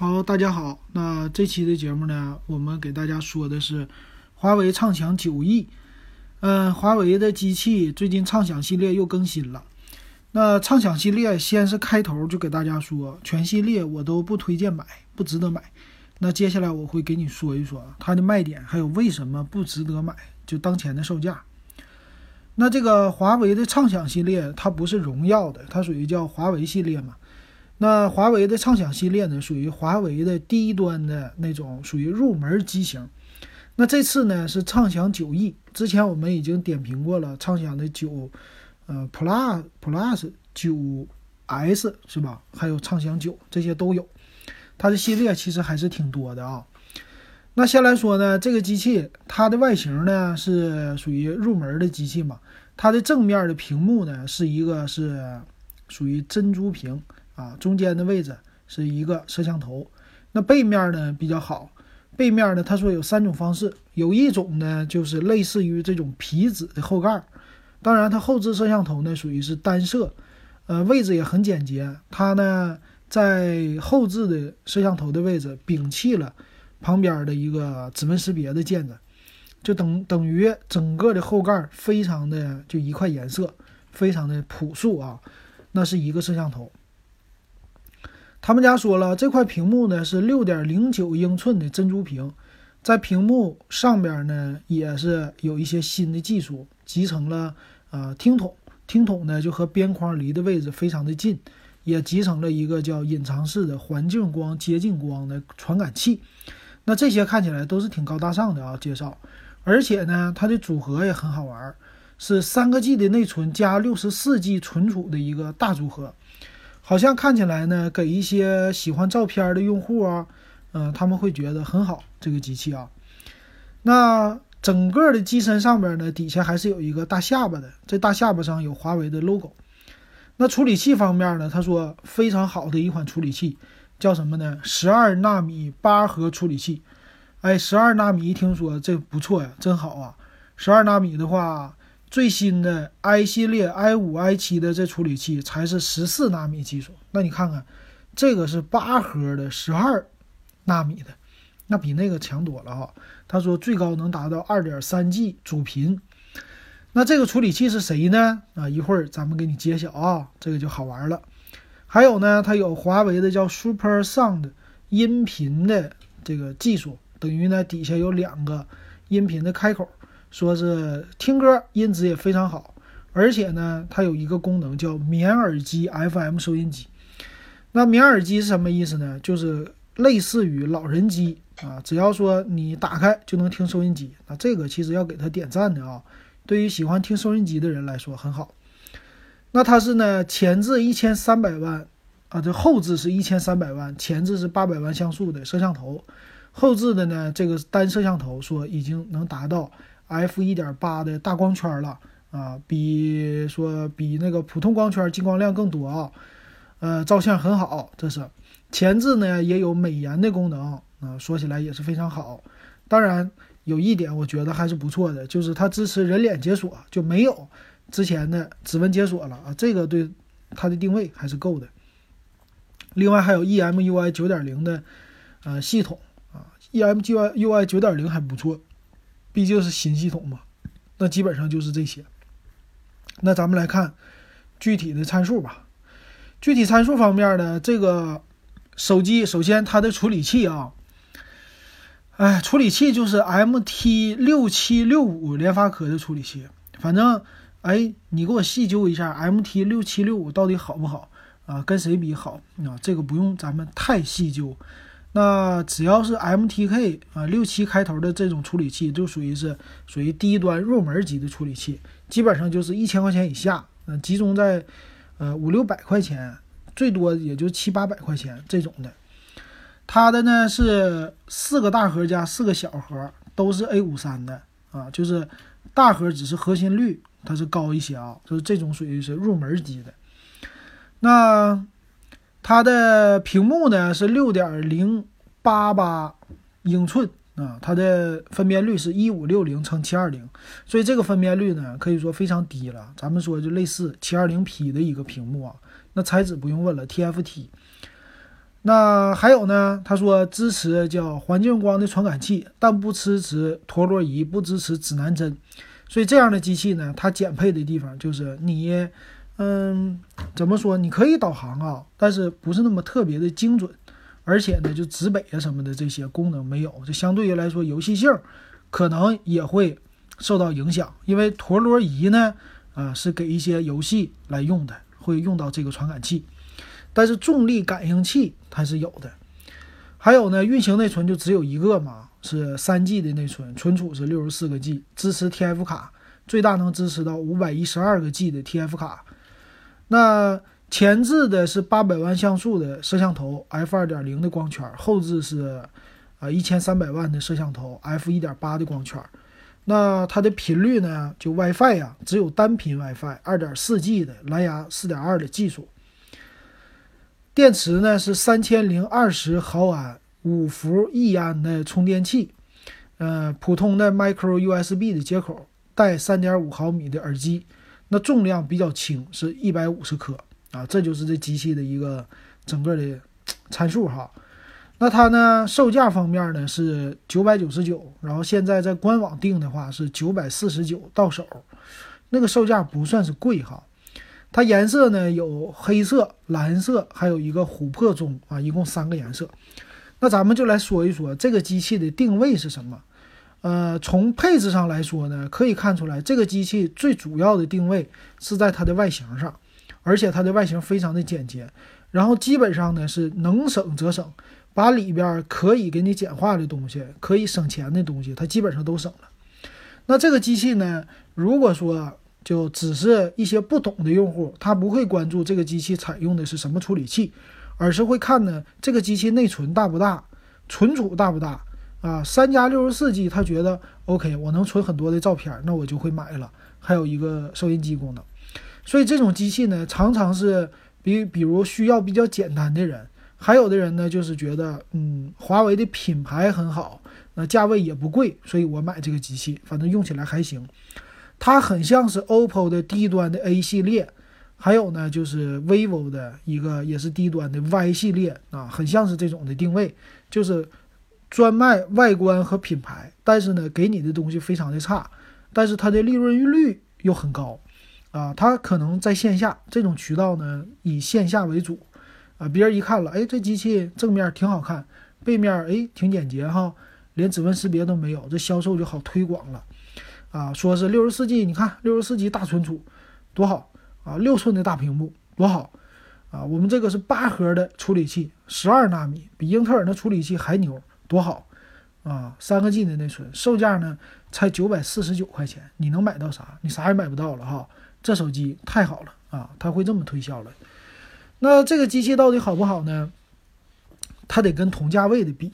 好，大家好。那这期的节目呢，我们给大家说的是华为畅享九 E。嗯，华为的机器最近畅享系列又更新了。那畅享系列先是开头就给大家说，全系列我都不推荐买，不值得买。那接下来我会给你说一说它的卖点，还有为什么不值得买，就当前的售价。那这个华为的畅享系列，它不是荣耀的，它属于叫华为系列嘛。那华为的畅享系列呢，属于华为的低端的那种，属于入门机型。那这次呢是畅享九 E，之前我们已经点评过了，畅享的九，呃，Plus Plus 九 S 是吧？还有畅享九，这些都有。它的系列其实还是挺多的啊。那先来说呢，这个机器它的外形呢是属于入门的机器嘛？它的正面的屏幕呢是一个是属于珍珠屏。啊，中间的位置是一个摄像头，那背面呢比较好，背面呢他说有三种方式，有一种呢就是类似于这种皮质的后盖，当然它后置摄像头呢属于是单摄，呃位置也很简洁，它呢在后置的摄像头的位置摒弃了旁边的一个指纹识别的键子，就等等于整个的后盖非常的就一块颜色，非常的朴素啊，那是一个摄像头。他们家说了，这块屏幕呢是六点零九英寸的珍珠屏，在屏幕上边呢也是有一些新的技术，集成了啊听筒，听筒呢就和边框离的位置非常的近，也集成了一个叫隐藏式的环境光接近光的传感器。那这些看起来都是挺高大上的啊，介绍，而且呢它的组合也很好玩，是三个 G 的内存加六十四 G 存储的一个大组合。好像看起来呢，给一些喜欢照片的用户啊，嗯，他们会觉得很好。这个机器啊，那整个的机身上边呢，底下还是有一个大下巴的，这大下巴上有华为的 logo。那处理器方面呢，他说非常好的一款处理器，叫什么呢？十二纳米八核处理器。哎，十二纳米一听说这不错呀，真好啊！十二纳米的话。最新的 i 系列 i 五 i 七的这处理器才是十四纳米技术，那你看看，这个是八核的十二纳米的，那比那个强多了哈。他说最高能达到二点三 G 主频，那这个处理器是谁呢？啊，一会儿咱们给你揭晓啊，这个就好玩了。还有呢，它有华为的叫 Super Sound 音频的这个技术，等于呢底下有两个音频的开口。说是听歌音质也非常好，而且呢，它有一个功能叫棉耳机 FM 收音机。那棉耳机是什么意思呢？就是类似于老人机啊，只要说你打开就能听收音机。那这个其实要给他点赞的啊，对于喜欢听收音机的人来说很好。那它是呢前置一千三百万啊，这后置是一千三百万，前置是八百万像素的摄像头，后置的呢这个单摄像头说已经能达到。F 一点八的大光圈了啊，比说比那个普通光圈进光量更多啊，呃，照相很好。这是前置呢也有美颜的功能啊，说起来也是非常好。当然有一点我觉得还是不错的，就是它支持人脸解锁，就没有之前的指纹解锁了啊，这个对它的定位还是够的。另外还有 EMUI 九点零的呃系统啊，EMUI 九点零还不错。毕竟是新系统嘛，那基本上就是这些。那咱们来看具体的参数吧。具体参数方面呢，这个手机首先它的处理器啊，哎，处理器就是 MT 六七六五联发科的处理器。反正哎，你给我细究一下 MT 六七六五到底好不好啊？跟谁比好啊？这个不用咱们太细究。那只要是 MTK 啊六七开头的这种处理器，就属于是属于低端入门级的处理器，基本上就是一千块钱以下，嗯，集中在呃五六百块钱，最多也就七八百块钱这种的。它的呢是四个大核加四个小核，都是 A 五三的啊，就是大核只是核心率它是高一些啊，就是这种属于是入门级的。那。它的屏幕呢是六点零八八英寸啊，它的分辨率是一五六零乘七二零，所以这个分辨率呢可以说非常低了。咱们说就类似七二零 P 的一个屏幕啊，那材质不用问了，TFT。那还有呢？他说支持叫环境光的传感器，但不支持陀螺仪，不支持指南针。所以这样的机器呢，它减配的地方就是你，嗯，怎么说？你可以导航啊，但是不是那么特别的精准，而且呢，就指北啊什么的这些功能没有。这相对于来说，游戏性可能也会受到影响，因为陀螺仪呢，啊，是给一些游戏来用的，会用到这个传感器。但是重力感应器它是有的，还有呢，运行内存就只有一个嘛，是三 G 的内存，存储是六十四个 G，支持 TF 卡，最大能支持到五百一十二个 G 的 TF 卡。那前置的是八百万像素的摄像头，f 二点零的光圈，后置是啊一千三百万的摄像头，f 一点八的光圈。那它的频率呢，就 WiFi 呀，只有单频 WiFi，二点四 G 的蓝牙四点二的技术。电池呢是三千零二十毫安五伏一安的充电器，呃，普通的 micro USB 的接口，带三点五毫米的耳机，那重量比较轻，是一百五十克啊，这就是这机器的一个整个的参数哈。那它呢售价方面呢是九百九十九，然后现在在官网订的话是九百四十九到手，那个售价不算是贵哈。它颜色呢有黑色、蓝色，还有一个琥珀棕啊，一共三个颜色。那咱们就来说一说这个机器的定位是什么。呃，从配置上来说呢，可以看出来这个机器最主要的定位是在它的外形上，而且它的外形非常的简洁。然后基本上呢是能省则省，把里边可以给你简化的东西、可以省钱的东西，它基本上都省了。那这个机器呢，如果说就只是一些不懂的用户，他不会关注这个机器采用的是什么处理器，而是会看呢这个机器内存大不大，存储大不大啊？三加六十四 G，他觉得 OK，我能存很多的照片，那我就会买了。还有一个收音机功能，所以这种机器呢，常常是比比如需要比较简单的人，还有的人呢就是觉得嗯，华为的品牌很好，那价位也不贵，所以我买这个机器，反正用起来还行。它很像是 OPPO 的低端的 A 系列，还有呢就是 vivo 的一个也是低端的 Y 系列啊，很像是这种的定位，就是专卖外观和品牌，但是呢给你的东西非常的差，但是它的利润率又很高啊。它可能在线下这种渠道呢以线下为主啊，别人一看了，哎，这机器正面挺好看，背面哎挺简洁哈，连指纹识别都没有，这销售就好推广了。啊，说是六十四 G，你看六十四 G 大存储多好啊，六寸的大屏幕多好啊，我们这个是八核的处理器，十二纳米，比英特尔的处理器还牛，多好啊，三个 G 的内存，售价呢才九百四十九块钱，你能买到啥？你啥也买不到了哈，这手机太好了啊，它会这么推销了。那这个机器到底好不好呢？它得跟同价位的比。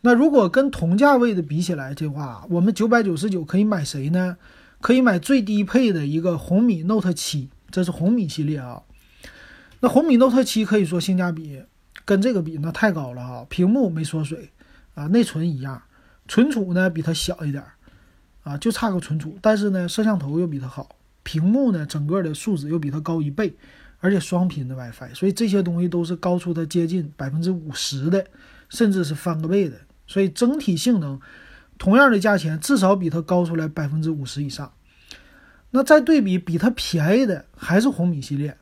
那如果跟同价位的比起来的话，我们九百九十九可以买谁呢？可以买最低配的一个红米 Note 七，这是红米系列啊。那红米 Note 七可以说性价比跟这个比那太高了哈，屏幕没缩水啊，内存一样，存储呢比它小一点啊，就差个存储，但是呢摄像头又比它好，屏幕呢整个的素质又比它高一倍，而且双频的 WiFi，所以这些东西都是高出它接近百分之五十的，甚至是翻个倍的。所以整体性能，同样的价钱，至少比它高出来百分之五十以上。那再对比比它便宜的，还是红米系列。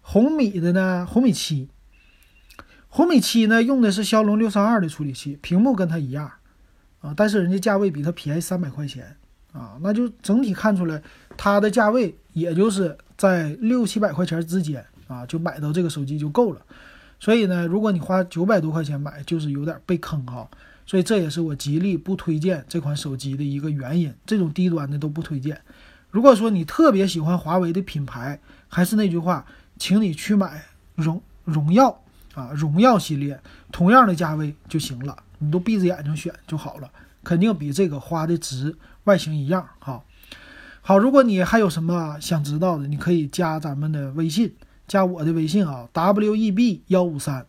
红米的呢，红米七，红米七呢用的是骁龙六三二的处理器，屏幕跟它一样啊，但是人家价位比它便宜三百块钱啊，那就整体看出来，它的价位也就是在六七百块钱之间啊，就买到这个手机就够了。所以呢，如果你花九百多块钱买，就是有点被坑哈。所以这也是我极力不推荐这款手机的一个原因，这种低端的都不推荐。如果说你特别喜欢华为的品牌，还是那句话，请你去买荣荣耀啊，荣耀系列，同样的价位就行了，你都闭着眼睛选就好了，肯定比这个花的值，外形一样哈。好，如果你还有什么想知道的，你可以加咱们的微信，加我的微信啊，w e b 幺五三。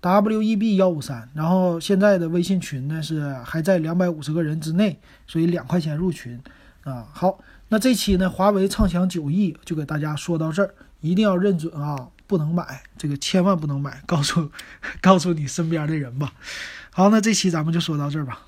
w e b 幺五三，然后现在的微信群呢是还在两百五十个人之内，所以两块钱入群啊。好，那这期呢华为畅享九亿就给大家说到这儿，一定要认准啊，不能买，这个千万不能买，告诉 告诉你身边的人吧。好，那这期咱们就说到这儿吧。